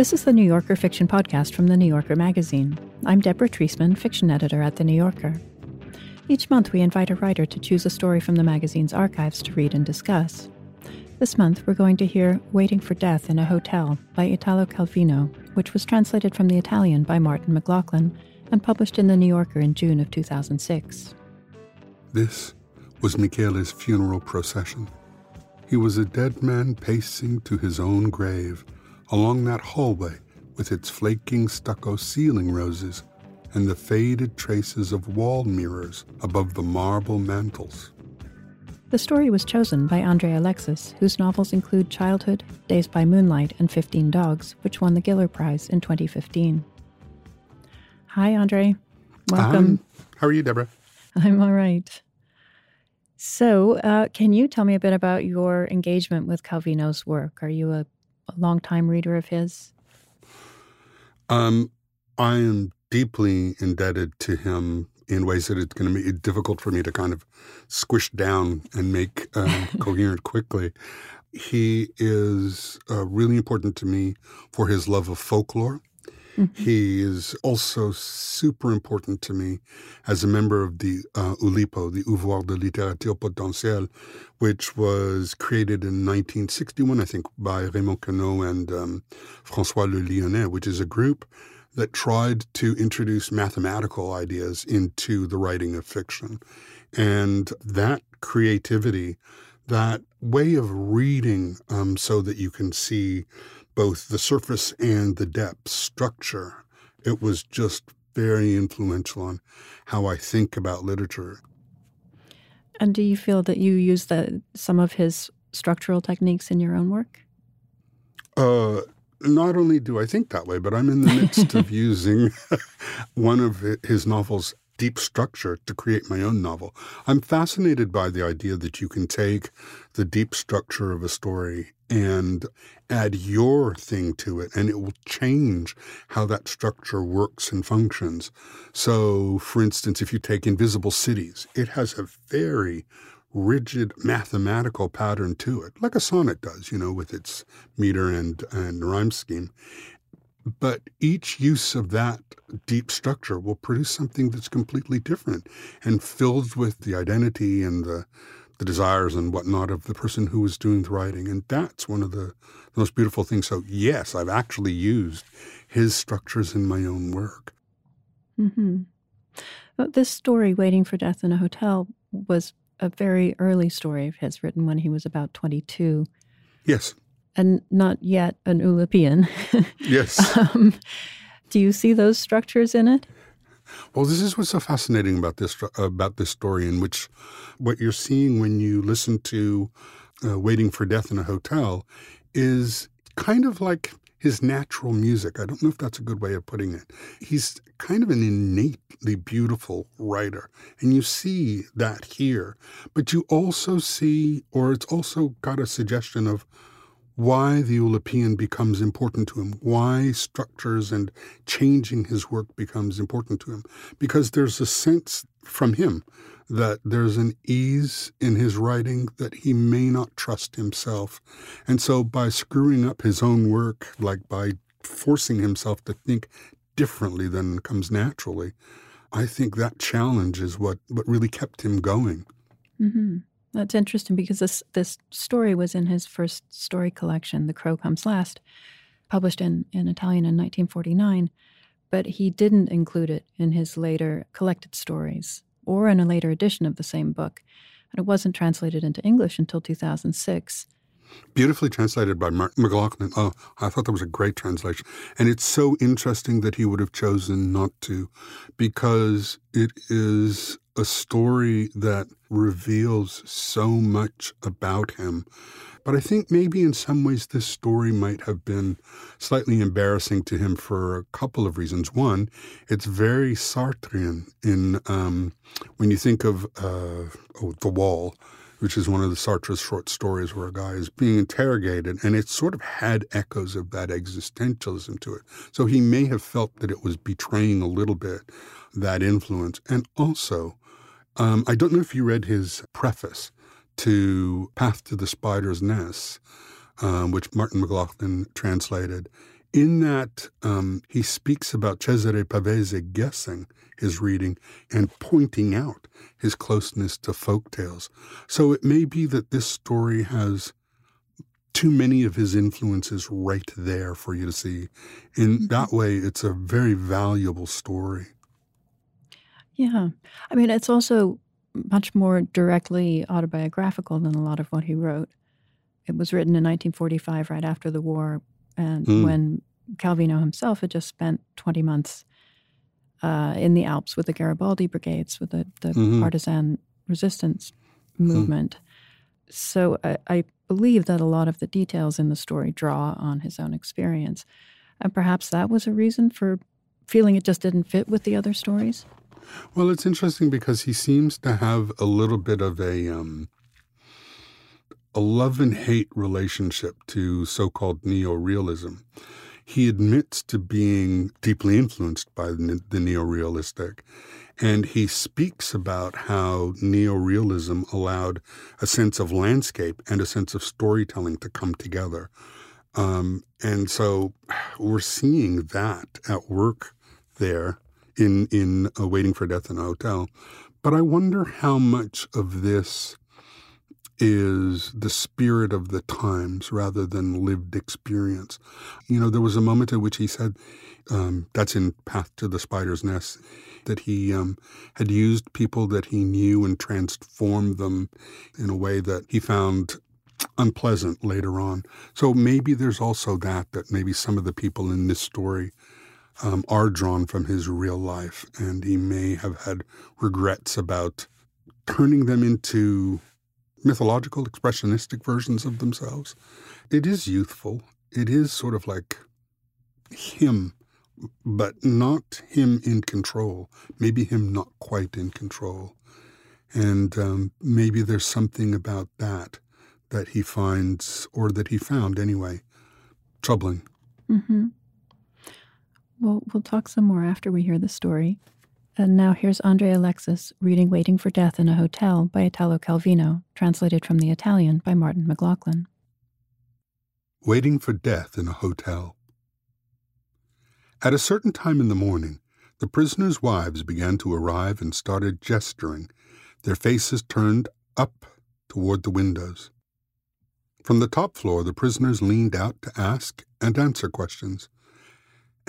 This is the New Yorker Fiction Podcast from the New Yorker magazine. I'm Deborah Treisman, fiction editor at the New Yorker. Each month, we invite a writer to choose a story from the magazine's archives to read and discuss. This month, we're going to hear Waiting for Death in a Hotel by Italo Calvino, which was translated from the Italian by Martin McLaughlin and published in the New Yorker in June of 2006. This was Michele's funeral procession. He was a dead man pacing to his own grave along that hallway with its flaking stucco ceiling roses and the faded traces of wall mirrors above the marble mantels. The story was chosen by Andre Alexis, whose novels include Childhood, Days by Moonlight, and 15 Dogs, which won the Giller Prize in 2015. Hi, Andre. Welcome. Um, how are you, Deborah? I'm all right. So, uh, can you tell me a bit about your engagement with Calvino's work? Are you a, a long-time reader of his? Um, I am deeply indebted to him in ways that it's going to be difficult for me to kind of squish down and make uh, coherent quickly. He is uh, really important to me for his love of folklore. Mm-hmm. He is also super important to me as a member of the uh, Oulipo, the Ouvroir de Littérature Potentielle, which was created in 1961, I think, by Raymond Queneau and um, Francois Le Lionnais, which is a group that tried to introduce mathematical ideas into the writing of fiction. And that creativity, that way of reading um, so that you can see both the surface and the depth structure, it was just very influential on how I think about literature. And do you feel that you use the, some of his structural techniques in your own work? Uh, not only do I think that way, but I'm in the midst of using one of his novels deep structure to create my own novel. I'm fascinated by the idea that you can take the deep structure of a story and add your thing to it, and it will change how that structure works and functions. So, for instance, if you take Invisible Cities, it has a very rigid mathematical pattern to it, like a sonnet does, you know, with its meter and, and rhyme scheme. But each use of that deep structure will produce something that's completely different and filled with the identity and the, the desires and whatnot of the person who is doing the writing. And that's one of the, the most beautiful things. So, yes, I've actually used his structures in my own work. Mm-hmm. But this story, Waiting for Death in a Hotel, was a very early story of his, written when he was about 22. Yes. And not yet an Oulipian. yes. um, do you see those structures in it? Well, this is what's so fascinating about this about this story, in which what you're seeing when you listen to uh, "Waiting for Death in a Hotel" is kind of like his natural music. I don't know if that's a good way of putting it. He's kind of an innately beautiful writer, and you see that here. But you also see, or it's also got a suggestion of why the Oulipian becomes important to him, why structures and changing his work becomes important to him. Because there's a sense from him that there's an ease in his writing that he may not trust himself. And so by screwing up his own work, like by forcing himself to think differently than comes naturally, I think that challenge is what, what really kept him going. Mm-hmm. That's interesting because this this story was in his first story collection, The Crow Comes Last, published in, in Italian in 1949, but he didn't include it in his later collected stories or in a later edition of the same book. And it wasn't translated into English until 2006. Beautifully translated by Martin McLaughlin. Oh, I thought that was a great translation. And it's so interesting that he would have chosen not to, because it is a story that reveals so much about him. But I think maybe in some ways this story might have been slightly embarrassing to him for a couple of reasons. One, it's very Sartrean in um, when you think of uh, oh, The Wall, which is one of the Sartre's short stories where a guy is being interrogated, and it sort of had echoes of that existentialism to it. So he may have felt that it was betraying a little bit that influence. And also, um, I don't know if you read his preface to Path to the Spider's Nest, um, which Martin McLaughlin translated. In that, um, he speaks about Cesare Pavese guessing his reading and pointing out his closeness to folk tales. So it may be that this story has too many of his influences right there for you to see. In mm-hmm. that way, it's a very valuable story. Yeah. I mean, it's also much more directly autobiographical than a lot of what he wrote. It was written in 1945, right after the war, and mm. when Calvino himself had just spent 20 months uh, in the Alps with the Garibaldi brigades, with the, the mm-hmm. partisan resistance hmm. movement. Mm. So I, I believe that a lot of the details in the story draw on his own experience. And perhaps that was a reason for feeling it just didn't fit with the other stories. Well, it's interesting because he seems to have a little bit of a um, a love and hate relationship to so-called neo-realism. He admits to being deeply influenced by the, the neo-realistic, and he speaks about how neo-realism allowed a sense of landscape and a sense of storytelling to come together. Um, and so we're seeing that at work there in in uh, Waiting for Death in a Hotel. But I wonder how much of this is the spirit of the times rather than lived experience. You know, there was a moment at which he said, um, that's in Path to the Spider's Nest, that he um, had used people that he knew and transformed them in a way that he found unpleasant later on. So maybe there's also that, that maybe some of the people in this story um, are drawn from his real life, and he may have had regrets about turning them into mythological, expressionistic versions of themselves. It is youthful. It is sort of like him, but not him in control. Maybe him not quite in control. And um, maybe there's something about that that he finds, or that he found anyway, troubling. Mm-hmm. Well, we'll talk some more after we hear the story. And now here's Andre Alexis reading Waiting for Death in a Hotel by Italo Calvino, translated from the Italian by Martin McLaughlin. Waiting for Death in a Hotel. At a certain time in the morning, the prisoners' wives began to arrive and started gesturing, their faces turned up toward the windows. From the top floor, the prisoners leaned out to ask and answer questions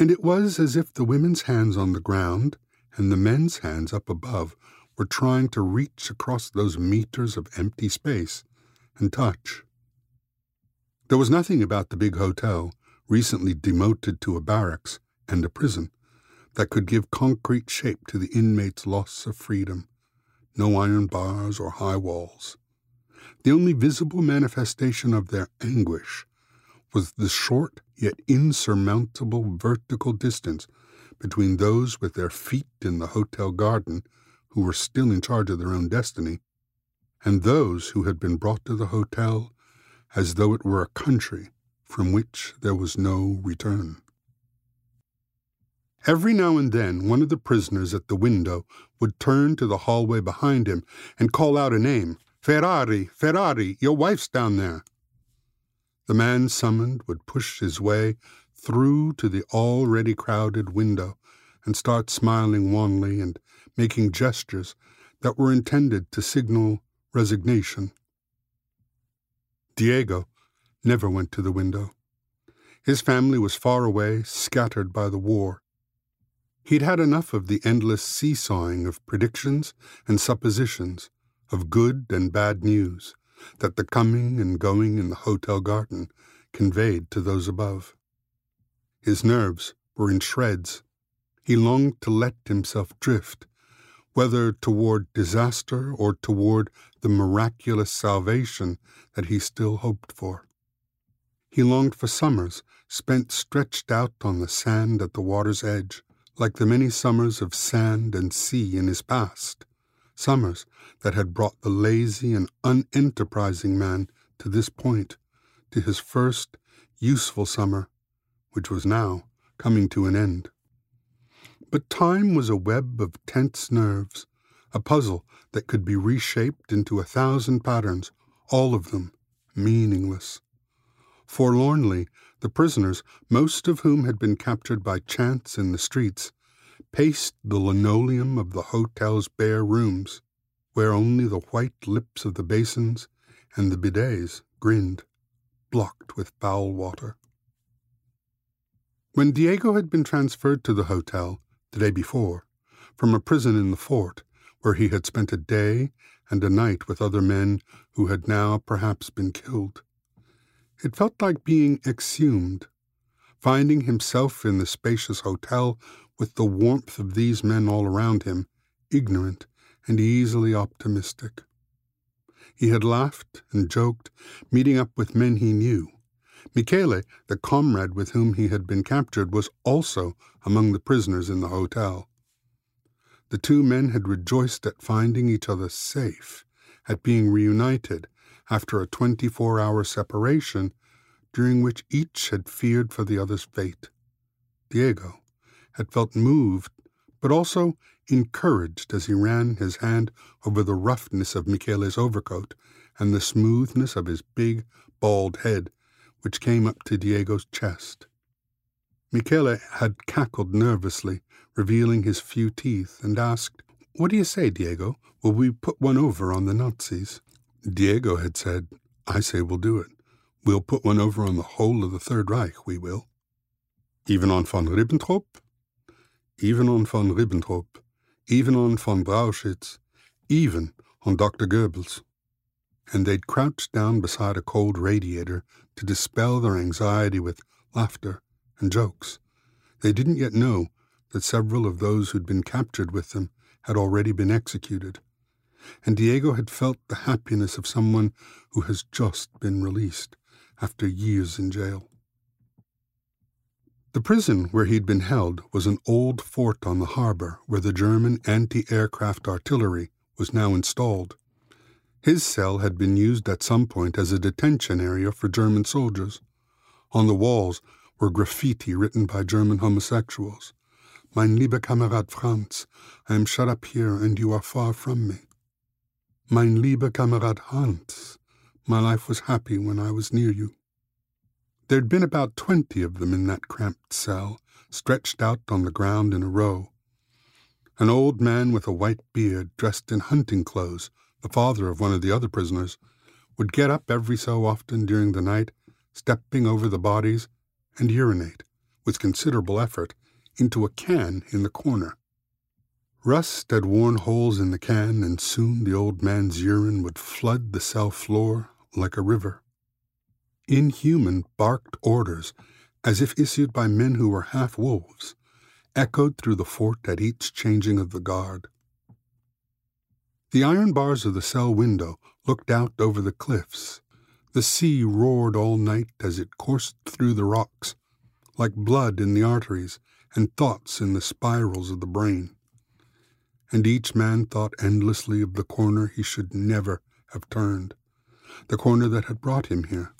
and it was as if the women's hands on the ground and the men's hands up above were trying to reach across those meters of empty space and touch. There was nothing about the big hotel, recently demoted to a barracks and a prison, that could give concrete shape to the inmates' loss of freedom. No iron bars or high walls. The only visible manifestation of their anguish was the short yet insurmountable vertical distance between those with their feet in the hotel garden, who were still in charge of their own destiny, and those who had been brought to the hotel as though it were a country from which there was no return. Every now and then one of the prisoners at the window would turn to the hallway behind him and call out a name Ferrari, Ferrari, your wife's down there. The man summoned would push his way through to the already crowded window and start smiling wanly and making gestures that were intended to signal resignation. Diego never went to the window. His family was far away, scattered by the war. He'd had enough of the endless seesawing of predictions and suppositions, of good and bad news, that the coming and going in the hotel garden conveyed to those above. His nerves were in shreds. He longed to let himself drift, whether toward disaster or toward the miraculous salvation that he still hoped for. He longed for summers spent stretched out on the sand at the water's edge, like the many summers of sand and sea in his past, summers that had brought the lazy and unenterprising man to this point, to his first useful summer, which was now coming to an end. But time was a web of tense nerves, a puzzle that could be reshaped into a thousand patterns, all of them meaningless. Forlornly, the prisoners, most of whom had been captured by chance in the streets, paced the linoleum of the hotel's bare rooms, where only the white lips of the basins and the bidets grinned, blocked with foul water. When Diego had been transferred to the hotel the day before, from a prison in the fort, where he had spent a day and a night with other men who had now perhaps been killed, it felt like being exhumed, finding himself in the spacious hotel with the warmth of these men all around him, ignorant and easily optimistic. He had laughed and joked, meeting up with men he knew, Michele, the comrade with whom he had been captured, was also among the prisoners in the hotel. The two men had rejoiced at finding each other safe, at being reunited after a 24 hour separation during which each had feared for the other's fate. Diego had felt moved, but also encouraged as he ran his hand over the roughness of Michele's overcoat and the smoothness of his big, bald head which came up to Diego's chest. Michele had cackled nervously, revealing his few teeth, and asked, What do you say, Diego? Will we put one over on the Nazis? Diego had said, I say we'll do it. We'll put one over on the whole of the Third Reich, we will. Even on von Ribbentrop? Even on von Ribbentrop. Even on von Brauchitsch. Even on Dr. Goebbels and they'd crouch down beside a cold radiator to dispel their anxiety with laughter and jokes. They didn't yet know that several of those who'd been captured with them had already been executed, and Diego had felt the happiness of someone who has just been released after years in jail. The prison where he'd been held was an old fort on the harbor where the German anti aircraft artillery was now installed. His cell had been used at some point as a detention area for German soldiers. On the walls were graffiti written by German homosexuals. Mein lieber Kamerad Franz, I am shut up here and you are far from me. Mein lieber Kamerad Hans, my life was happy when I was near you. There'd been about twenty of them in that cramped cell, stretched out on the ground in a row. An old man with a white beard, dressed in hunting clothes, the father of one of the other prisoners, would get up every so often during the night, stepping over the bodies, and urinate, with considerable effort, into a can in the corner. Rust had worn holes in the can, and soon the old man's urine would flood the cell floor like a river. Inhuman barked orders, as if issued by men who were half wolves, echoed through the fort at each changing of the guard. The iron bars of the cell window looked out over the cliffs. The sea roared all night as it coursed through the rocks, like blood in the arteries and thoughts in the spirals of the brain. And each man thought endlessly of the corner he should never have turned, the corner that had brought him here.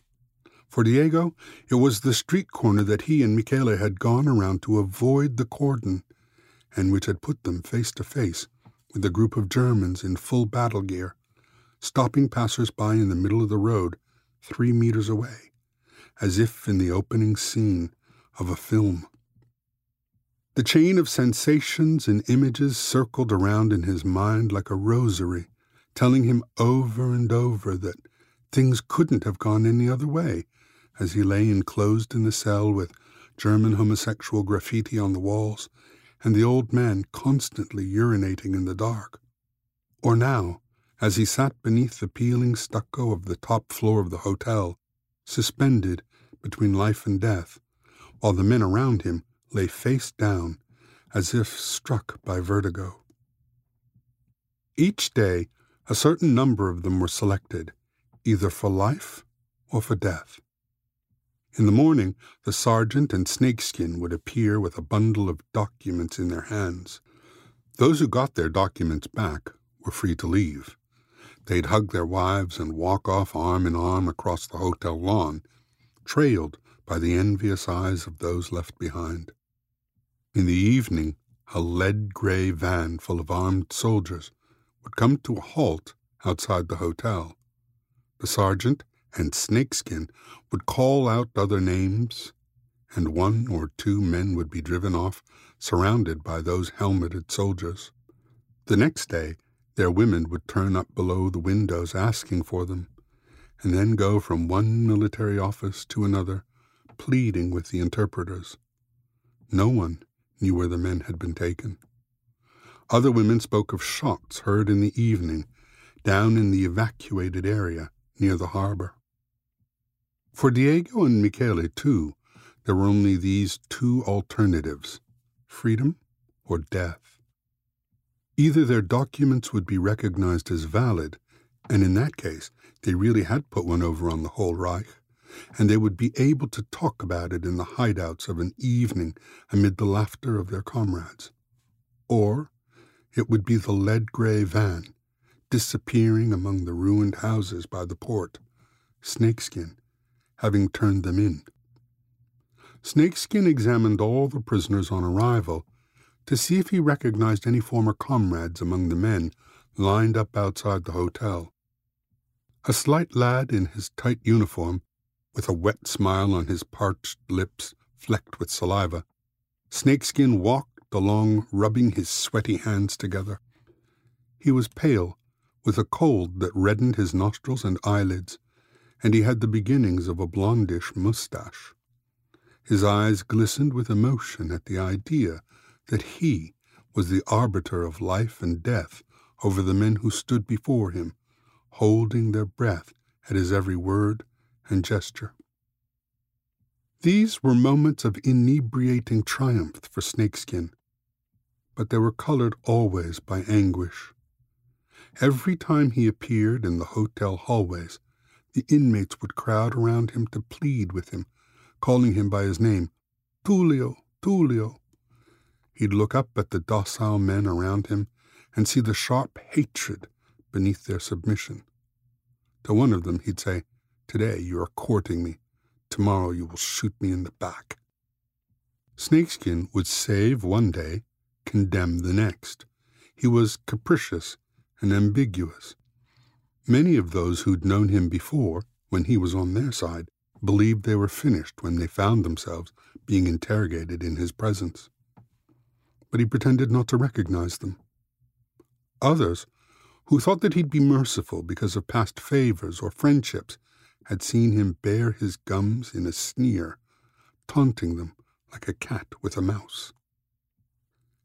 For Diego, it was the street corner that he and Michele had gone around to avoid the cordon, and which had put them face to face with a group of Germans in full battle gear, stopping passers-by in the middle of the road, three meters away, as if in the opening scene of a film. The chain of sensations and images circled around in his mind like a rosary, telling him over and over that things couldn't have gone any other way, as he lay enclosed in the cell with German homosexual graffiti on the walls and the old man constantly urinating in the dark. Or now, as he sat beneath the peeling stucco of the top floor of the hotel, suspended between life and death, while the men around him lay face down as if struck by vertigo. Each day, a certain number of them were selected, either for life or for death. In the morning, the sergeant and Snakeskin would appear with a bundle of documents in their hands. Those who got their documents back were free to leave. They'd hug their wives and walk off arm in arm across the hotel lawn, trailed by the envious eyes of those left behind. In the evening, a lead gray van full of armed soldiers would come to a halt outside the hotel. The sergeant and Snakeskin would call out other names, and one or two men would be driven off, surrounded by those helmeted soldiers. The next day, their women would turn up below the windows asking for them, and then go from one military office to another, pleading with the interpreters. No one knew where the men had been taken. Other women spoke of shots heard in the evening down in the evacuated area near the harbor. For Diego and Michele, too, there were only these two alternatives freedom or death. Either their documents would be recognized as valid, and in that case, they really had put one over on the whole Reich, and they would be able to talk about it in the hideouts of an evening amid the laughter of their comrades. Or it would be the lead gray van, disappearing among the ruined houses by the port, Snakeskin having turned them in. Snakeskin examined all the prisoners on arrival to see if he recognized any former comrades among the men lined up outside the hotel. A slight lad in his tight uniform, with a wet smile on his parched lips flecked with saliva, Snakeskin walked along, rubbing his sweaty hands together. He was pale, with a cold that reddened his nostrils and eyelids, and he had the beginnings of a blondish mustache. His eyes glistened with emotion at the idea that he was the arbiter of life and death over the men who stood before him, holding their breath at his every word and gesture. These were moments of inebriating triumph for Snakeskin, but they were colored always by anguish. Every time he appeared in the hotel hallways, the inmates would crowd around him to plead with him, calling him by his name, Tullio, Tullio. He'd look up at the docile men around him and see the sharp hatred beneath their submission. To one of them he'd say, Today you are courting me. Tomorrow you will shoot me in the back. Snakeskin would save one day, condemn the next. He was capricious and ambiguous, Many of those who'd known him before, when he was on their side, believed they were finished when they found themselves being interrogated in his presence. But he pretended not to recognize them. Others, who thought that he'd be merciful because of past favors or friendships, had seen him bare his gums in a sneer, taunting them like a cat with a mouse.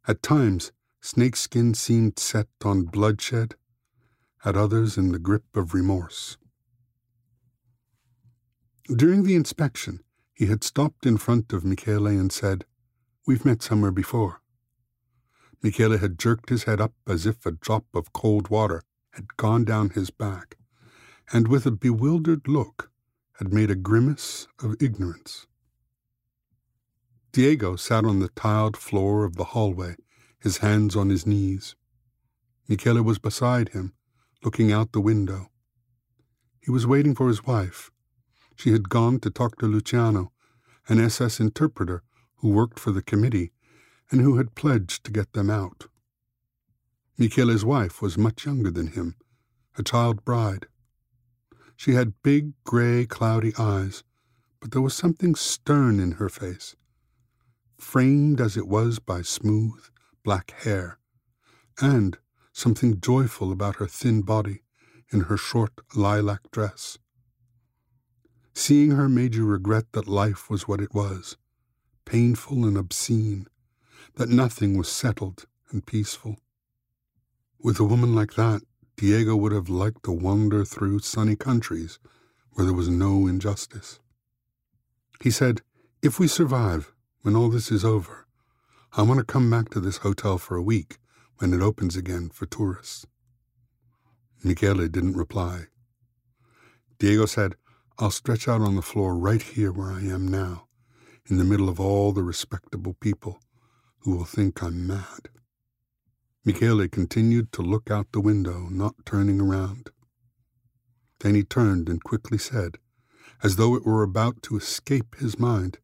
At times, Snakeskin seemed set on bloodshed at others in the grip of remorse. During the inspection, he had stopped in front of Michele and said, We've met somewhere before. Michele had jerked his head up as if a drop of cold water had gone down his back, and with a bewildered look had made a grimace of ignorance. Diego sat on the tiled floor of the hallway, his hands on his knees. Michele was beside him, looking out the window. He was waiting for his wife. She had gone to talk to Luciano, an SS interpreter who worked for the committee and who had pledged to get them out. Michele's wife was much younger than him, a child bride. She had big, gray, cloudy eyes, but there was something stern in her face, framed as it was by smooth, black hair, and something joyful about her thin body in her short lilac dress. Seeing her made you regret that life was what it was, painful and obscene, that nothing was settled and peaceful. With a woman like that, Diego would have liked to wander through sunny countries where there was no injustice. He said, If we survive, when all this is over, I want to come back to this hotel for a week when it opens again for tourists. Michele didn't reply. Diego said, I'll stretch out on the floor right here where I am now, in the middle of all the respectable people who will think I'm mad. Michele continued to look out the window, not turning around. Then he turned and quickly said, as though it were about to escape his mind,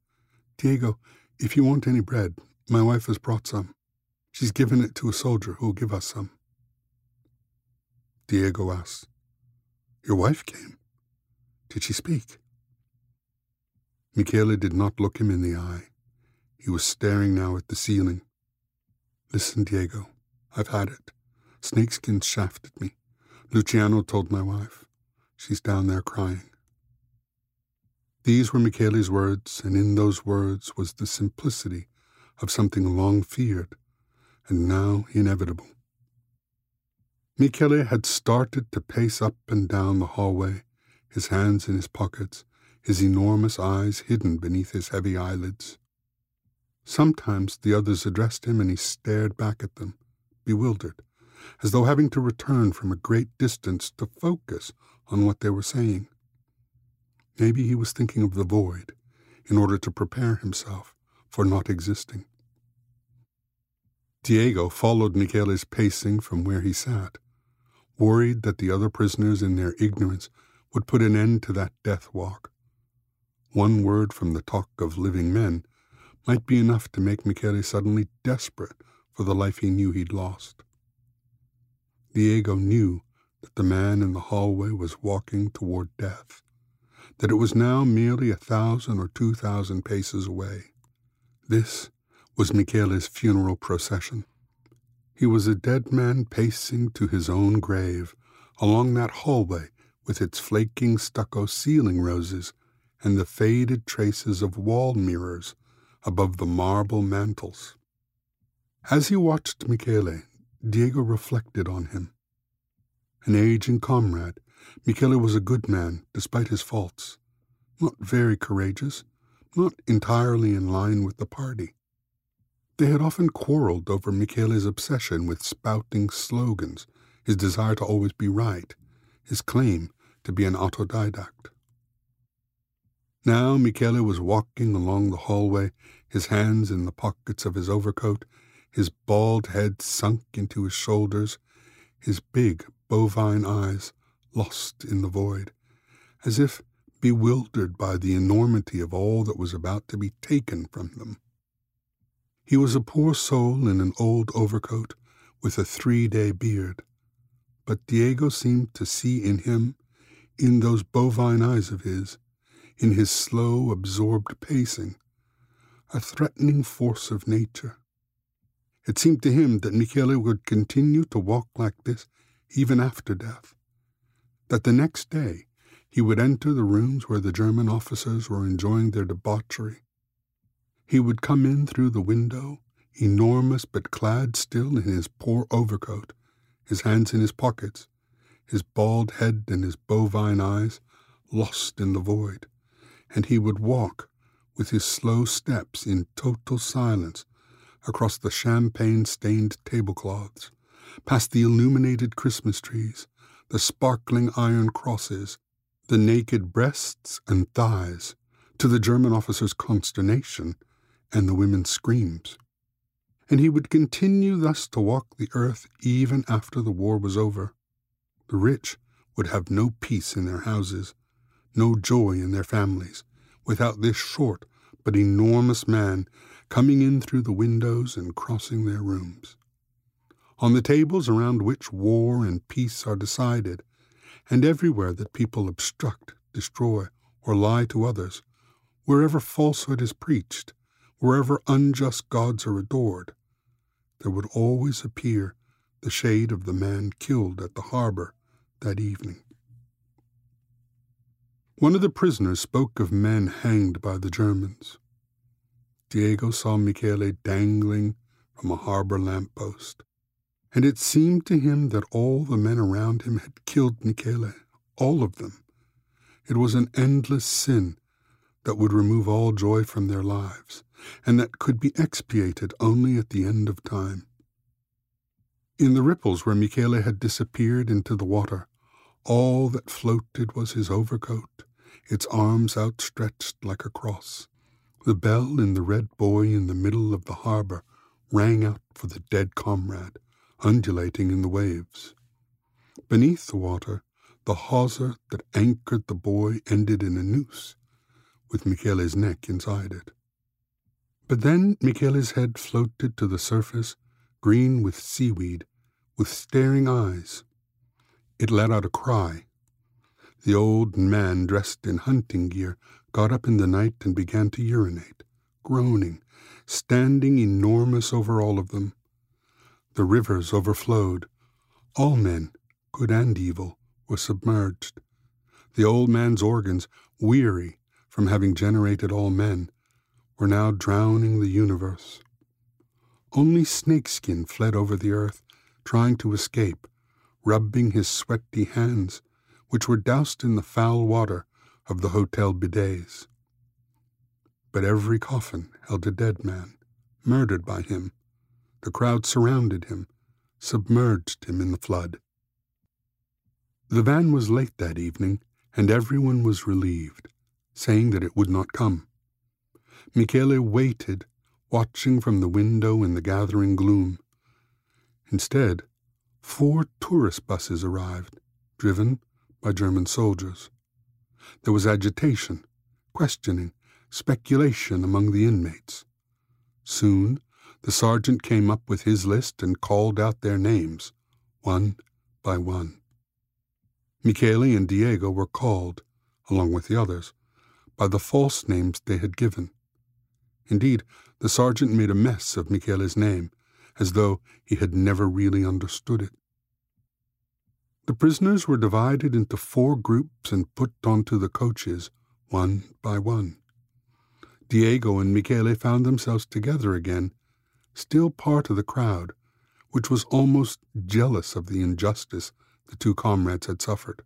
Diego, if you want any bread, my wife has brought some. She's given it to a soldier who'll give us some. Diego asked, Your wife came? Did she speak? Michele did not look him in the eye. He was staring now at the ceiling. Listen, Diego, I've had it. Snakeskin shafted me. Luciano told my wife. She's down there crying. These were Michele's words, and in those words was the simplicity of something long feared and now inevitable. Michele had started to pace up and down the hallway, his hands in his pockets, his enormous eyes hidden beneath his heavy eyelids. Sometimes the others addressed him and he stared back at them, bewildered, as though having to return from a great distance to focus on what they were saying. Maybe he was thinking of the void in order to prepare himself for not existing. Diego followed Michele's pacing from where he sat, worried that the other prisoners in their ignorance would put an end to that death walk. One word from the talk of living men might be enough to make Michele suddenly desperate for the life he knew he'd lost. Diego knew that the man in the hallway was walking toward death, that it was now merely a thousand or two thousand paces away. This was Michele's funeral procession. He was a dead man pacing to his own grave along that hallway with its flaking stucco ceiling roses and the faded traces of wall mirrors above the marble mantels. As he watched Michele, Diego reflected on him. An aging comrade, Michele was a good man despite his faults, not very courageous, not entirely in line with the party. They had often quarreled over Michele's obsession with spouting slogans, his desire to always be right, his claim to be an autodidact. Now Michele was walking along the hallway, his hands in the pockets of his overcoat, his bald head sunk into his shoulders, his big bovine eyes lost in the void, as if bewildered by the enormity of all that was about to be taken from them. He was a poor soul in an old overcoat with a three day beard, but Diego seemed to see in him, in those bovine eyes of his, in his slow, absorbed pacing, a threatening force of nature. It seemed to him that Michele would continue to walk like this even after death, that the next day he would enter the rooms where the German officers were enjoying their debauchery. He would come in through the window, enormous but clad still in his poor overcoat, his hands in his pockets, his bald head and his bovine eyes lost in the void, and he would walk with his slow steps in total silence across the champagne stained tablecloths, past the illuminated Christmas trees, the sparkling iron crosses, the naked breasts and thighs, to the German officer's consternation and the women's screams. And he would continue thus to walk the earth even after the war was over. The rich would have no peace in their houses, no joy in their families, without this short but enormous man coming in through the windows and crossing their rooms. On the tables around which war and peace are decided, and everywhere that people obstruct, destroy, or lie to others, wherever falsehood is preached, wherever unjust gods are adored, there would always appear the shade of the man killed at the harbor that evening. One of the prisoners spoke of men hanged by the Germans. Diego saw Michele dangling from a harbor lamp post, and it seemed to him that all the men around him had killed Michele, all of them. It was an endless sin that would remove all joy from their lives, and that could be expiated only at the end of time. In the ripples where Michele had disappeared into the water, all that floated was his overcoat its arms outstretched like a cross. The bell in the red buoy in the middle of the harbor rang out for the dead comrade, undulating in the waves. Beneath the water, the hawser that anchored the buoy ended in a noose, with Michele's neck inside it. But then Michele's head floated to the surface, green with seaweed, with staring eyes. It let out a cry, The old man, dressed in hunting gear, got up in the night and began to urinate, groaning, standing enormous over all of them. The rivers overflowed. All men, good and evil, were submerged. The old man's organs, weary from having generated all men, were now drowning the universe. Only Snakeskin fled over the earth, trying to escape, rubbing his sweaty hands which were doused in the foul water of the hotel bidets. But every coffin held a dead man, murdered by him. The crowd surrounded him, submerged him in the flood. The van was late that evening, and everyone was relieved, saying that it would not come. Michele waited, watching from the window in the gathering gloom. Instead, four tourist buses arrived, driven by German soldiers. There was agitation, questioning, speculation among the inmates. Soon, the sergeant came up with his list and called out their names, one by one. Michele and Diego were called, along with the others, by the false names they had given. Indeed, the sergeant made a mess of Michele's name, as though he had never really understood it. The prisoners were divided into four groups and put onto the coaches, one by one. Diego and Michele found themselves together again, still part of the crowd, which was almost jealous of the injustice the two comrades had suffered.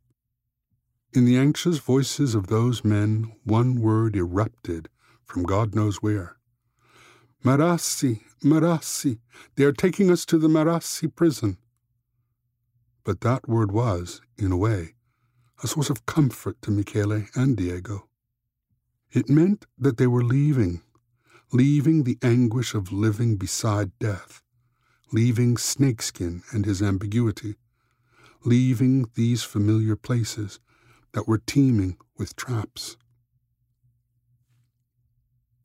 In the anxious voices of those men, one word erupted from God knows where. Marassi, Marassi, they are taking us to the Marassi prison. But that word was, in a way, a source of comfort to Michele and Diego. It meant that they were leaving, leaving the anguish of living beside death, leaving Snakeskin and his ambiguity, leaving these familiar places that were teeming with traps.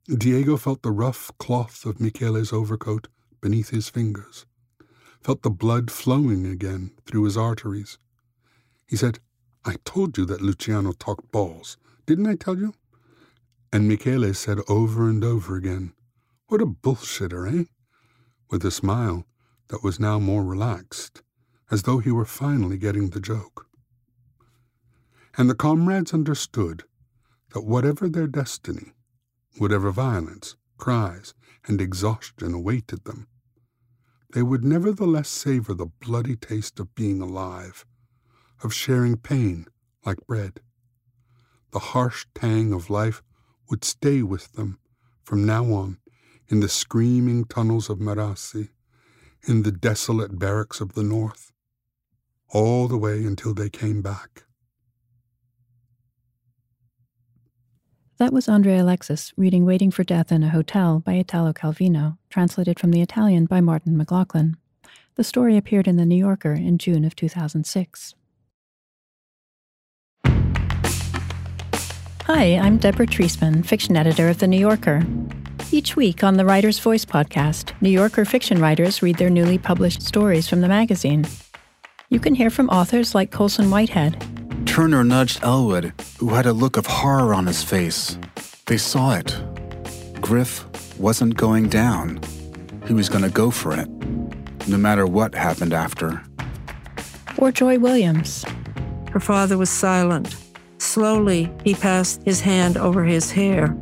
Diego felt the rough cloth of Michele's overcoat beneath his fingers felt the blood flowing again through his arteries. He said, I told you that Luciano talked balls. Didn't I tell you? And Michele said over and over again, What a bullshitter, eh? With a smile that was now more relaxed, as though he were finally getting the joke. And the comrades understood that whatever their destiny, whatever violence, cries, and exhaustion awaited them, they would nevertheless savor the bloody taste of being alive, of sharing pain like bread. The harsh tang of life would stay with them from now on in the screaming tunnels of Marassi, in the desolate barracks of the north, all the way until they came back. That was Andre Alexis reading Waiting for Death in a Hotel by Italo Calvino, translated from the Italian by Martin McLaughlin. The story appeared in The New Yorker in June of 2006. Hi, I'm Deborah Treisman, fiction editor of The New Yorker. Each week on the Writer's Voice podcast, New Yorker fiction writers read their newly published stories from the magazine. You can hear from authors like Colson Whitehead, Turner nudged Elwood, who had a look of horror on his face. They saw it. Griff wasn't going down. He was going to go for it, no matter what happened after. Or Joy Williams. Her father was silent. Slowly, he passed his hand over his hair.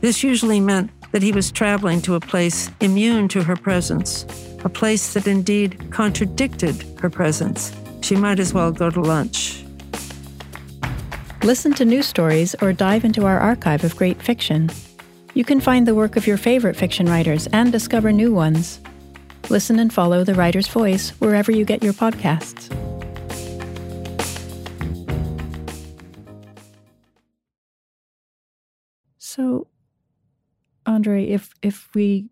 This usually meant that he was traveling to a place immune to her presence, a place that indeed contradicted her presence. She might as well go to lunch. Listen to new stories or dive into our archive of great fiction. You can find the work of your favorite fiction writers and discover new ones. Listen and follow The Writer's Voice wherever you get your podcasts. So, Andre, if if we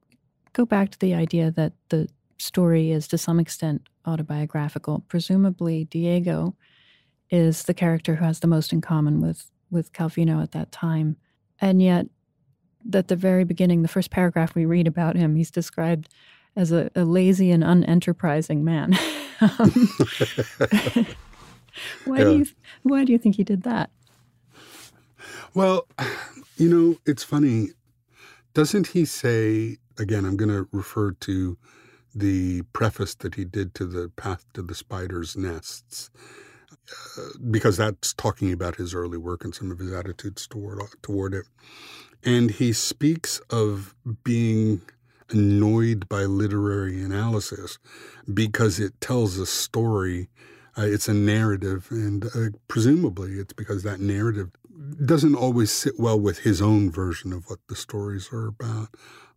go back to the idea that the story is to some extent autobiographical, presumably Diego is the character who has the most in common with with Calvino at that time. And yet, at the very beginning, the first paragraph we read about him, he's described as a, a lazy and unenterprising man. Um, why do you Why do you think he did that? Well, you know, it's funny. Doesn't he say again? I'm going to refer to the preface that he did to the Path to the Spider's Nests. Because that's talking about his early work and some of his attitudes toward toward it. And he speaks of being annoyed by literary analysis because it tells a story. Uh, it's a narrative, and uh, presumably it's because that narrative doesn't always sit well with his own version of what the stories are about.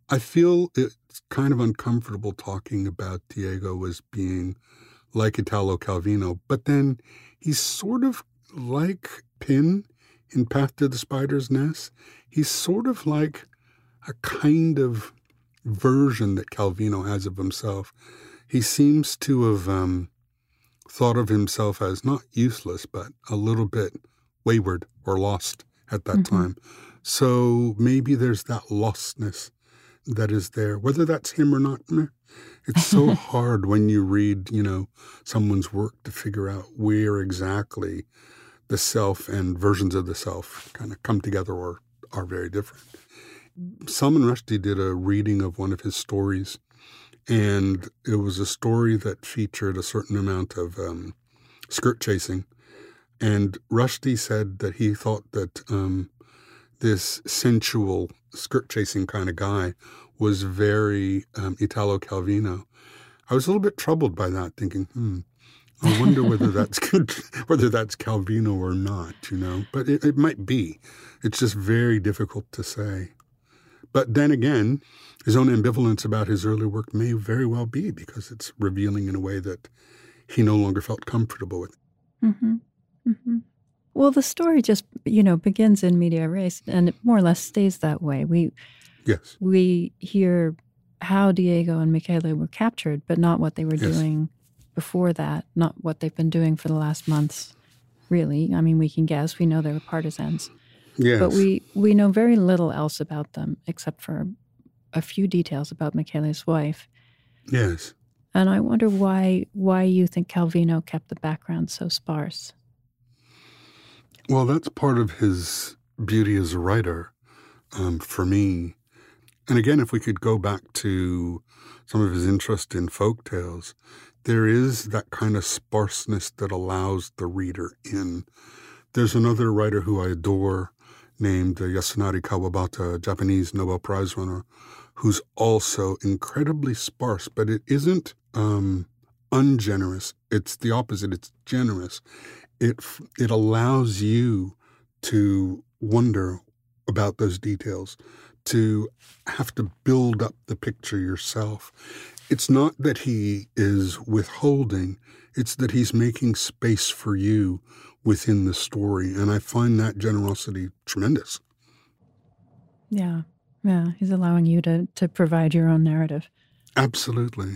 I feel it's kind of uncomfortable talking about Diego as being like Italo Calvino, but then he's sort of like Pin in Path to the Spider's Nest. He's sort of like a kind of version that Calvino has of himself. He seems to have um, thought of himself as not useless, but a little bit wayward or lost at that mm-hmm. time. So maybe there's that lostness that is there, whether that's him or not. It's so hard when you read, you know, someone's work to figure out where exactly the self and versions of the self kind of come together or are very different. Salman Rushdie did a reading of one of his stories, and it was a story that featured a certain amount of um, skirt chasing. And Rushdie said that he thought that um, this sensual skirt chasing kind of guy was very um, Italo Calvino. I was a little bit troubled by that, thinking, hmm, I wonder whether that's good, whether that's Calvino or not, you know. But it, it might be. It's just very difficult to say. But then again, his own ambivalence about his early work may very well be because it's revealing in a way that he no longer felt comfortable with. Mm-hmm. Mm-hmm. Well, the story just you know begins in media res, and it more or less stays that way. We yes we hear how Diego and Michele were captured, but not what they were yes. doing before that. Not what they've been doing for the last months. Really, I mean, we can guess. We know they were partisans. Yes. But we, we know very little else about them except for a few details about Michele's wife. Yes. And I wonder why why you think Calvino kept the background so sparse. Well, that's part of his beauty as a writer um, for me. And again, if we could go back to some of his interest in folk tales, there is that kind of sparseness that allows the reader in. There's another writer who I adore named Yasunari Kawabata, Japanese Nobel Prize winner, who's also incredibly sparse, but it isn't um, ungenerous. It's the opposite. It's generous. It it allows you to wonder about those details, to have to build up the picture yourself. It's not that he is withholding; it's that he's making space for you within the story. And I find that generosity tremendous. Yeah. Yeah. He's allowing you to, to provide your own narrative. Absolutely.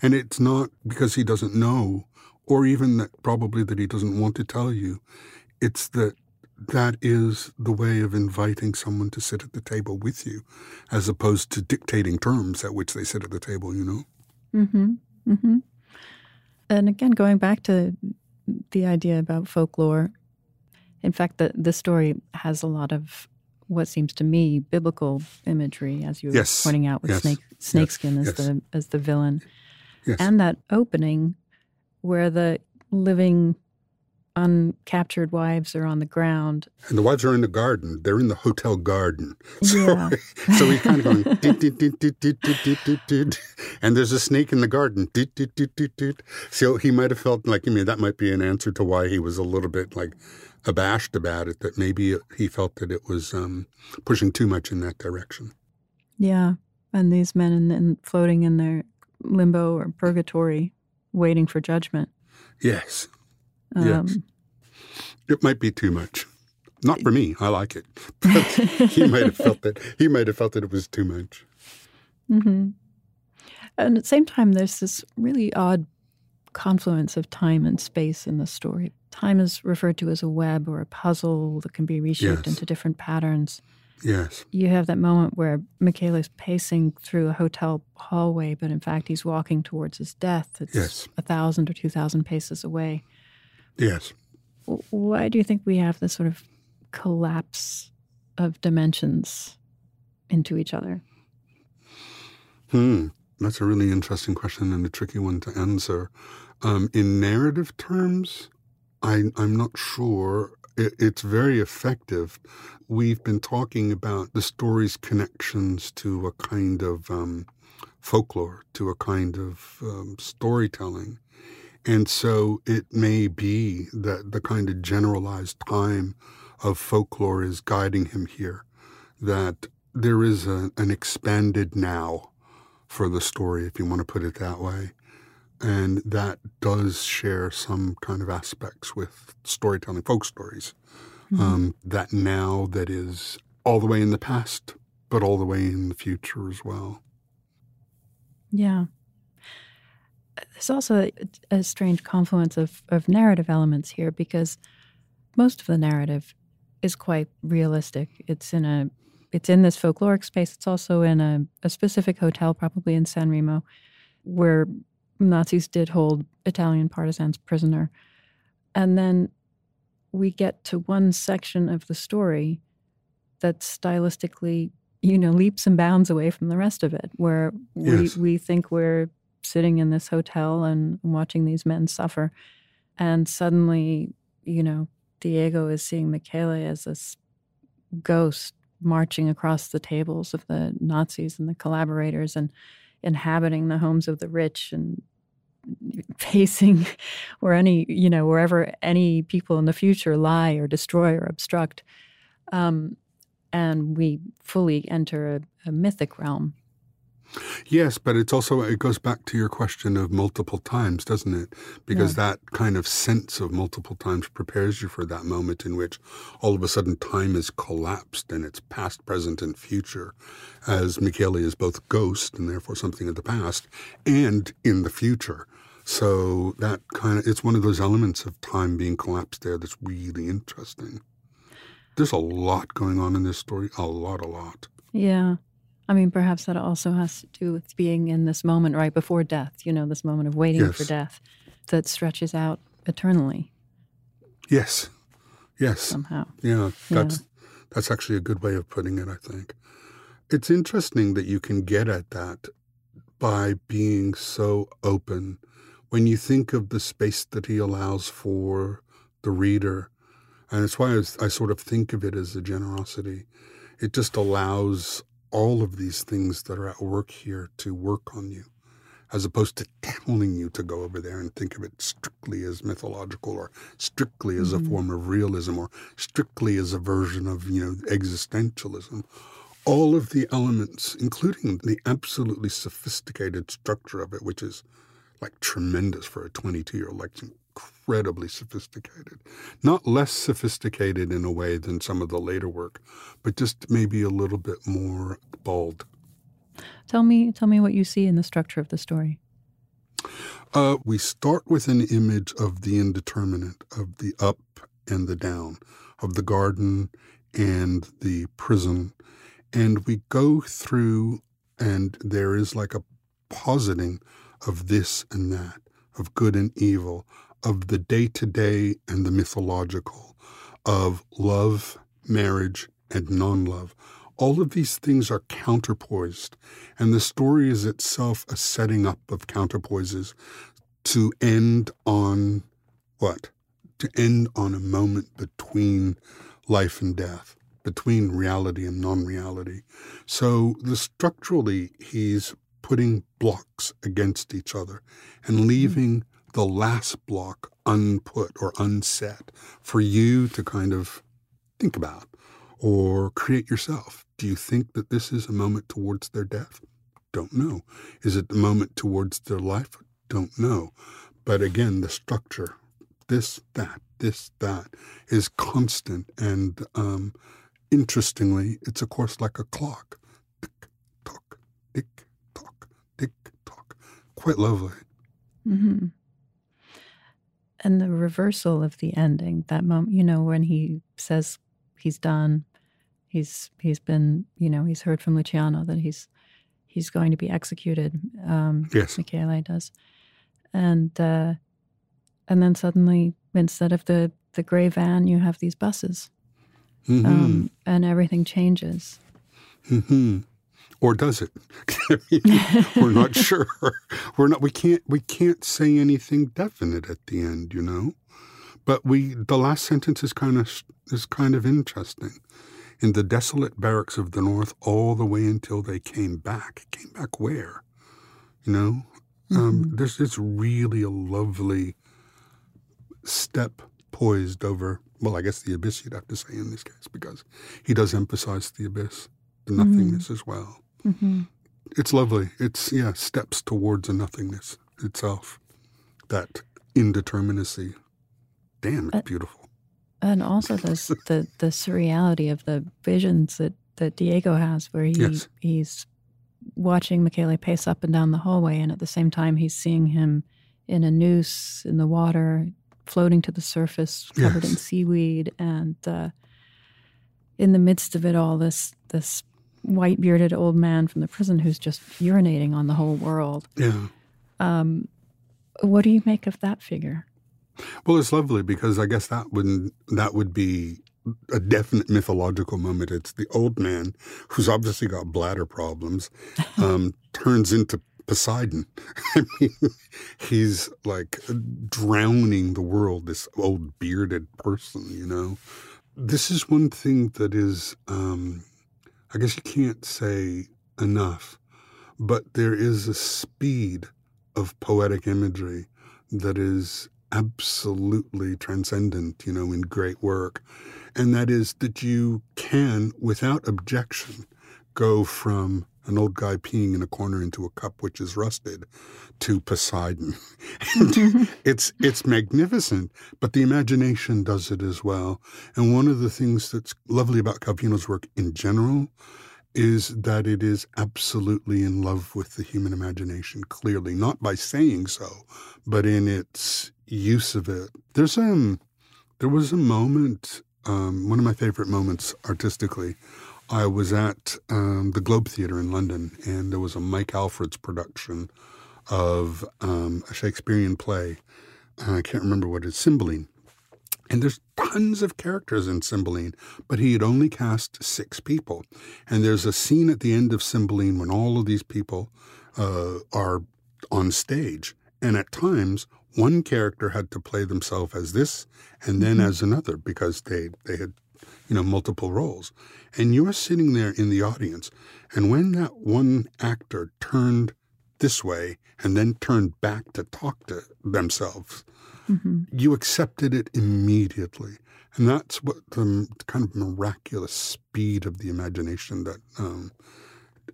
And it's not because he doesn't know, or even that probably that he doesn't want to tell you. It's that that is the way of inviting someone to sit at the table with you, as opposed to dictating terms at which they sit at the table, you know? Mm-hmm. Mm-hmm. And again, going back to the idea about folklore. In fact, the, the story has a lot of what seems to me biblical imagery, as you were yes. pointing out with yes. snake snakeskin yes. as the as the villain, and that opening where the living uncaptured wives are on the ground. And the wives are in the garden. They're in the hotel garden. So, yeah. so he's kind of going, and there's a snake in the garden. So he might have felt like, I mean, that might be an answer to why he was a little bit like abashed about it, that maybe he felt that it was um, pushing too much in that direction. Yeah. And these men in, in floating in their limbo or purgatory, waiting for judgment. Yes. Um, yes. It might be too much. Not for me. I like it. But he might have felt that he might have felt that it was too much. Mm-hmm. And at the same time, there's this really odd confluence of time and space in the story. Time is referred to as a web or a puzzle that can be reshaped yes. into different patterns. Yes. You have that moment where Michael is pacing through a hotel hallway, but in fact he's walking towards his death. It's yes. a thousand or two thousand paces away Yes. Why do you think we have this sort of collapse of dimensions into each other? Hmm. That's a really interesting question and a tricky one to answer. Um, in narrative terms, I, I'm not sure. It, it's very effective. We've been talking about the story's connections to a kind of um, folklore, to a kind of um, storytelling. And so it may be that the kind of generalized time of folklore is guiding him here, that there is a, an expanded now for the story, if you want to put it that way. And that does share some kind of aspects with storytelling, folk stories. Mm-hmm. Um, that now that is all the way in the past, but all the way in the future as well. Yeah. There's also a, a strange confluence of, of narrative elements here because most of the narrative is quite realistic. It's in a it's in this folkloric space. It's also in a, a specific hotel, probably in San Remo, where Nazis did hold Italian partisans prisoner. And then we get to one section of the story that stylistically, you know, leaps and bounds away from the rest of it, where yes. we, we think we're sitting in this hotel and watching these men suffer. And suddenly, you know, Diego is seeing Michele as this ghost marching across the tables of the Nazis and the collaborators and inhabiting the homes of the rich and facing where any you know wherever any people in the future lie or destroy or obstruct um, and we fully enter a, a mythic realm Yes, but it's also it goes back to your question of multiple times, doesn't it? Because yeah. that kind of sense of multiple times prepares you for that moment in which all of a sudden time is collapsed and it's past, present, and future, as Michele is both ghost and therefore something of the past and in the future. So that kind of it's one of those elements of time being collapsed there that's really interesting. There's a lot going on in this story, a lot, a lot. Yeah. I mean, perhaps that also has to do with being in this moment right before death, you know, this moment of waiting yes. for death that stretches out eternally. Yes. Yes. Somehow. Yeah, that's yeah. that's actually a good way of putting it, I think. It's interesting that you can get at that by being so open when you think of the space that he allows for the reader. And it's why I, I sort of think of it as a generosity. It just allows all of these things that are at work here to work on you, as opposed to telling you to go over there and think of it strictly as mythological or strictly as mm-hmm. a form of realism or strictly as a version of, you know, existentialism. All of the elements, including the absolutely sophisticated structure of it, which is like tremendous for a 22 year old, incredibly sophisticated. Not less sophisticated in a way than some of the later work, but just maybe a little bit more bold. Tell me, tell me what you see in the structure of the story. Uh, we start with an image of the indeterminate, of the up and the down, of the garden and the prison. And we go through, and there is like a positing of this and that, of good and evil, of the day to day and the mythological, of love, marriage, and non love. All of these things are counterpoised, and the story is itself a setting up of counterpoises to end on what? To end on a moment between life and death, between reality and non reality. So, the structurally, he's putting blocks against each other and mm-hmm. leaving the last block unput or unset for you to kind of think about or create yourself. Do you think that this is a moment towards their death? Don't know. Is it the moment towards their life? Don't know. But again, the structure, this, that, this, that, is constant. And um, interestingly, it's of course like a clock. Tick, tock, tick, tock, tick, tock. Quite lovely. Mm-hmm and the reversal of the ending that moment you know when he says he's done he's he's been you know he's heard from luciano that he's he's going to be executed um yes michele does and uh and then suddenly instead of the the gray van, you have these buses, Mhm. um, and everything changes. hmm Or does it? I mean, we're not sure. We're not. We can't. We can't say anything definite at the end. You know. But we. The last sentence is kind of is kind of interesting. In the desolate barracks of the north, all the way until they came back. Came back where? You know. Um, there's it's really a lovely step poised over. Well, I guess the abyss you'd have to say in this case because he does emphasize the abyss, the nothingness as well hmm it's lovely. It's yeah, steps towards a nothingness itself. That indeterminacy. Damn, it's Uh, beautiful. And also this, the the surreality of the visions that, that Diego has, where he Yes. he's watching Michele pace up and down the hallway, and at the same time he's seeing him in a noose in the water, floating to the surface, covered in seaweed, and uh, in the midst of it all, this this white bearded old man from the prison who's just urinating on the whole world. Yeah. Um, what do you make of that figure? Well, it's lovely because I guess that would that would be a definite mythological moment. It's the old man who's obviously got bladder problems, um, turns into Poseidon. I mean, he's like drowning the world. This old bearded person, you know. This is one thing that is, um, I guess you can't say enough, but there is a speed of poetic imagery that is absolutely transcendent, you know, in great work. And that is that you can, without objection, go from an old guy peeing in a corner into a cup which is rusted to Poseidon. It's it's magnificent, but the imagination does it as well. And one of the things that's lovely about Calvino's work in general is that it is absolutely in love with the human imagination, clearly, not by saying so, but in its use of it. There's um there was a moment, um, one of my favorite moments artistically. I was at um, the Globe Theatre in London, and there was a Mike Alfreds production of um, a Shakespearean play. I can't remember what it is, Cymbeline. And there's tons of characters in Cymbeline, but he had only cast six people. And there's a scene at the end of Cymbeline when all of these people uh, are on stage. And at times, one character had to play themselves as this and then as another because they, they had, you know, multiple roles. And you're sitting there in the audience. And when that one actor turned this way and then turned back to talk to themselves, you accepted it immediately. And that's what the kind of miraculous speed of the imagination that um,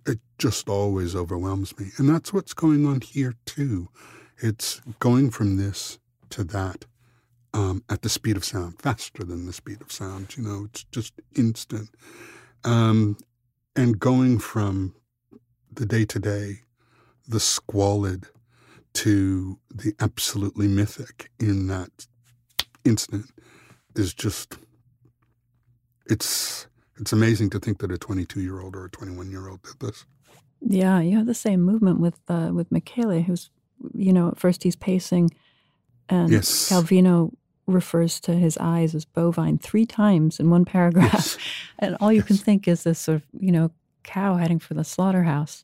it just always overwhelms me. And that's what's going on here, too. It's going from this to that um, at the speed of sound, faster than the speed of sound. You know, it's just instant. Um, and going from the day to day, the squalid, to the absolutely mythic in that instant is just it's it's amazing to think that a 22 year old or a 21 year old did this Yeah, you have the same movement with uh, with Michele, who's you know at first he's pacing, and Yes. Calvino refers to his eyes as bovine three times in one paragraph, Yes. and all you can think is this sort of you know cow heading for the slaughterhouse,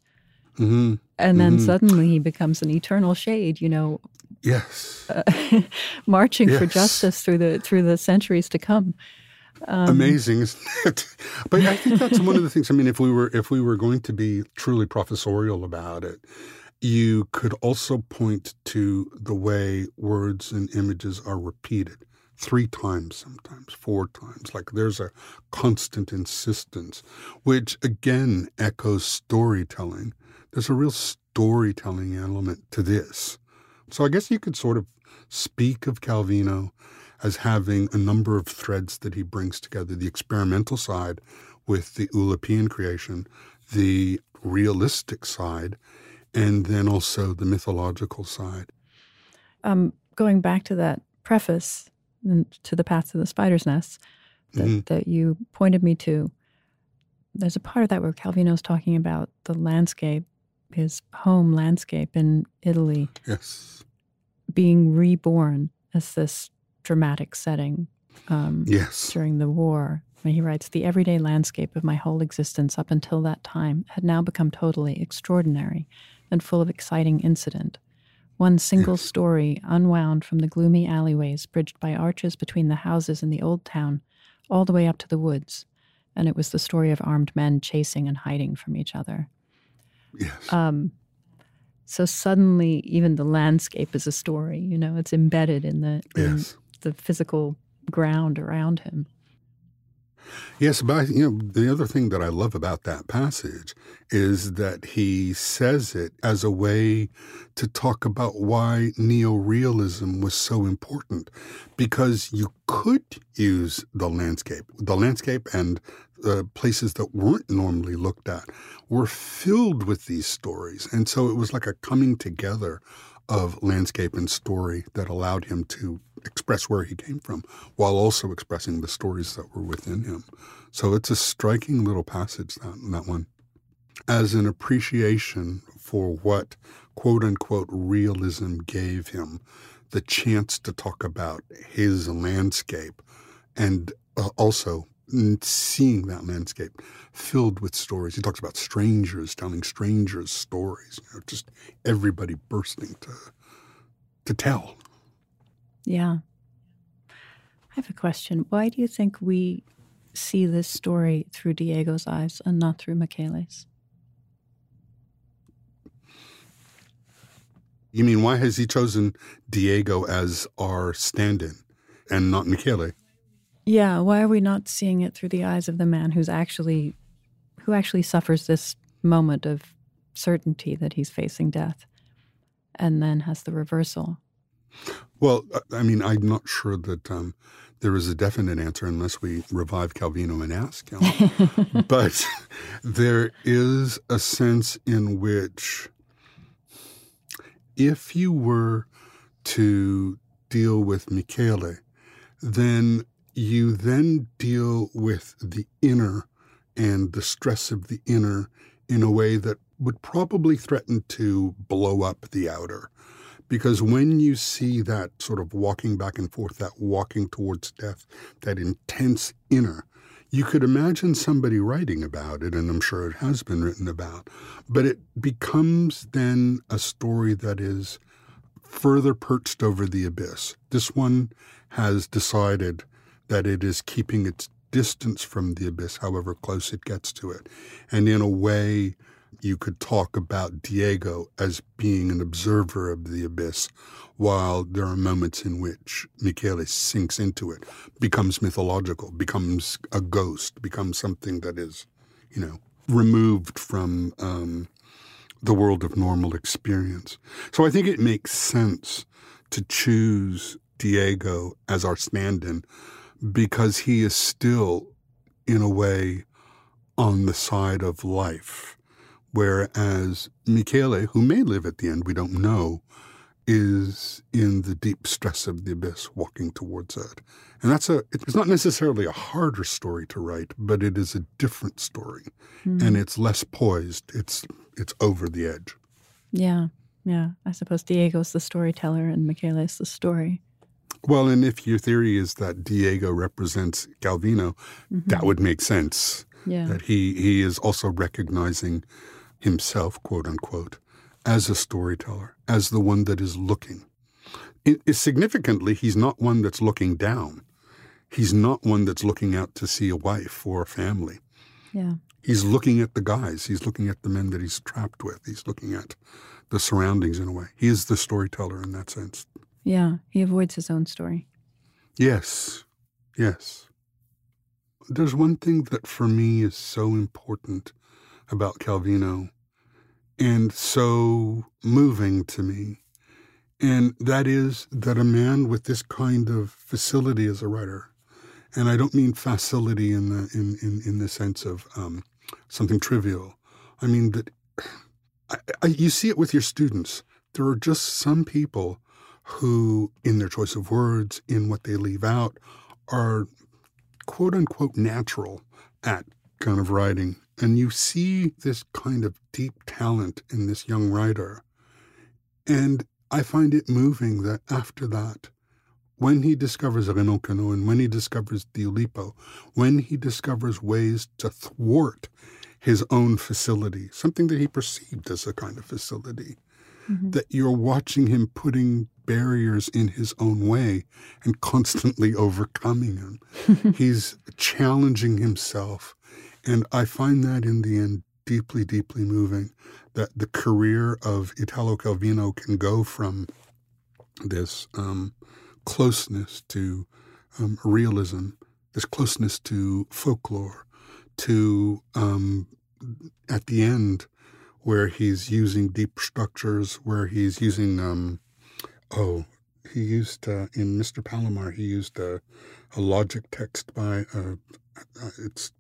hmm and then Mhm. suddenly he becomes an eternal shade, you know, yes. uh, marching for justice through the through the centuries to come. Um, amazing isn't it? But i think that's one of the things i mean if we were if we were going to be truly professorial about it you could also point to the way words and images are repeated three times sometimes four times. Like there's a constant insistence which again echoes storytelling. There's a real storytelling element to this. So i guess you could sort of speak of calvino as having a number of threads that he brings together. The experimental side with the Oulipian creation, the realistic side, and then also the mythological side. um, going back to that preface and to the path to the spider's nest that, Mhm. that you pointed me to there's a part of that where calvino's talking about the landscape his home landscape in italy Yes. being reborn as this dramatic setting um, Yes. during the war. When he writes, The everyday landscape of my whole existence up until that time had now become totally extraordinary and full of exciting incident. One single story unwound from the gloomy alleyways bridged by arches between the houses in the old town all the way up to the woods. And it was the story of armed men chasing and hiding from each other. Yes. Um, so suddenly, even the landscape is a story. You know, it's embedded in the in yes. the physical ground around him. Yes, but I, you know the other thing that I love about that passage is that he says it as a way to talk about why neorealism was so important, because you could use the landscape, the landscape and uh, places that weren't normally looked at were filled with these stories, and so it was like a coming together of landscape and story that allowed him to express where he came from while also expressing the stories that were within him. So it's a striking little passage, that, that one. As an appreciation for what quote unquote realism gave him, the chance to talk about his landscape and uh, also seeing that landscape filled with stories. He talks about strangers telling strangers stories, you know, just everybody bursting to to tell. Yeah. I have a question. Why do you think we see this story through Diego's eyes and not through Michele's? You mean why has he chosen Diego as our stand-in and not Michele? Yeah, why are we not seeing it through the eyes of the man who's actually who actually suffers this moment of certainty that he's facing death and then has the reversal? Well, I mean, I'm not sure that um, there is a definite answer unless we revive Calvino and ask him. but there is a sense in which if you were to deal with Michele, then you then deal with the inner and the stress of the inner in a way that would probably threaten to blow up the outer. Because when you see that sort of walking back and forth, that walking towards death, that intense inner, you could imagine somebody writing about it, and I'm sure it has been written about, but it becomes then a story that is further perched over the abyss. This one has decided that it is keeping its distance from the abyss, however close it gets to it. And in a way, you could talk about Diego as being an observer of the abyss, while there are moments in which Michele sinks into it, becomes mythological, becomes a ghost, becomes something that is, you know, removed from um, the world of normal experience. So I think it makes sense to choose Diego as our stand in because he is still, in a way, on the side of life. Whereas Michele, who may live at the end, we don't know, is in the deep stress of the abyss, walking towards it. And that's a, it's not necessarily a harder story to write, but it is a different story. Hmm. And it's less poised. It's, it's over the edge. Yeah, yeah. I suppose Diego's the storyteller and Michele's the story. Well, and if your theory is that Diego represents Calvino, Mm-hmm. that would make sense. Yeah. That he, he is also recognizing himself, quote unquote, as a storyteller, as the one that is looking. It, it- significantly, he's not one that's looking down. He's not one that's looking out to see a wife or a family. Yeah. He's looking at the guys. He's looking at the men that he's trapped with. He's looking at the surroundings in a way. He is the storyteller in that sense. Yeah. He avoids his own story. Yes, yes. There's one thing that for me is so important about Calvino and so moving to me, and that is that a man with this kind of facility as a writer, and I don't mean facility in the in in, in the sense of um, something trivial. I mean that I, I, you see it with your students. There are just some people who, in their choice of words, in what they leave out, are quote unquote natural at kind of writing. And you see this kind of deep talent in this young writer. And I find it moving that after that, when he discovers Queneau and when he discovers the Oulipo, when he discovers ways to thwart his own facility, something that he perceived as a kind of facility, mm-hmm. that you're watching him putting barriers in his own way and constantly overcoming them. He's challenging himself. And I find that in the end deeply, deeply moving that the career of Italo Calvino can go from this um, closeness to um, realism, this closeness to folklore, to um, at the end where he's using deep structures, where he's using um, oh, he used uh, in Mr. Palomar he used a, a logic text by uh, uh, it's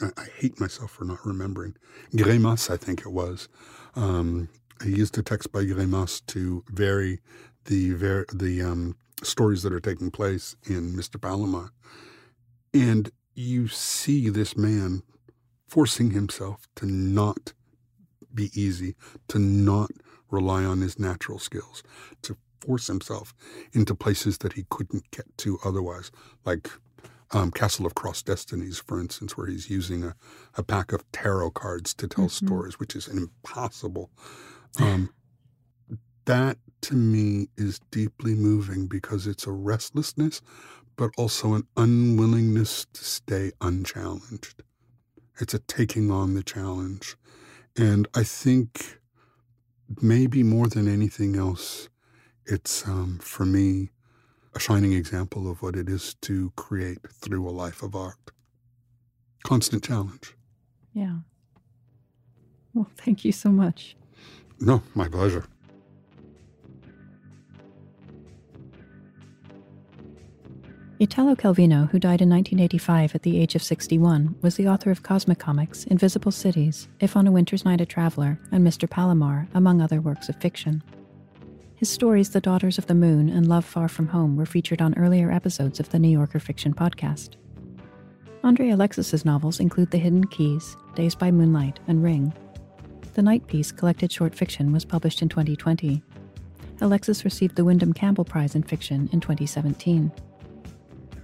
I, I, hate myself for not remembering Greimas I think it was. Um, he used a text by Greimas to vary the ver- the um, stories that are taking place in Mr. Palomar, and you see this man forcing himself to not be easy, to not rely on his natural skills, to force himself into places that he couldn't get to otherwise, like um, Castle of Cross Destinies, for instance, where he's using a, a pack of tarot cards to tell mm-hmm. stories, which is impossible. Um, that to me is deeply moving because it's a restlessness, but also an unwillingness to stay unchallenged. It's a taking on the challenge. And I think maybe more than anything else, it's um, for me a shining example of what it is to create through a life of art. Constant challenge. Yeah. Well, thank you so much. No, my pleasure. Italo Calvino, who died in 1985 at the age of 61, was the author of Cosmicomics, Invisible Cities, If on a Winter's Night a Traveler, and Mr. Palomar, among other works of fiction. His stories, The Daughters of the Moon and Love Far From Home, were featured on earlier episodes of the New Yorker Fiction Podcast. Andre Alexis's novels include The Hidden Keys, Days by Moonlight, and Ring. The Night Piece collected short fiction was published in 2020. Alexis received the Windham Campbell Prize in Fiction in 2017.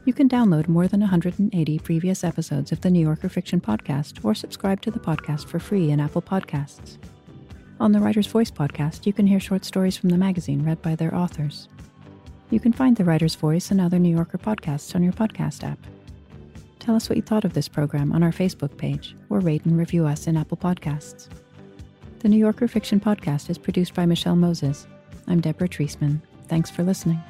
You can download more than 180 previous episodes of the New Yorker Fiction Podcast or subscribe to the podcast for free in Apple Podcasts. On the Writer's Voice podcast, you can hear short stories from the magazine read by their authors. You can find the Writer's Voice and other New Yorker podcasts on your podcast app. Tell us what you thought of this program on our Facebook page or rate and review us in Apple Podcasts. The New Yorker Fiction Podcast is produced by Michelle Moses. I'm Deborah Treisman. Thanks for listening.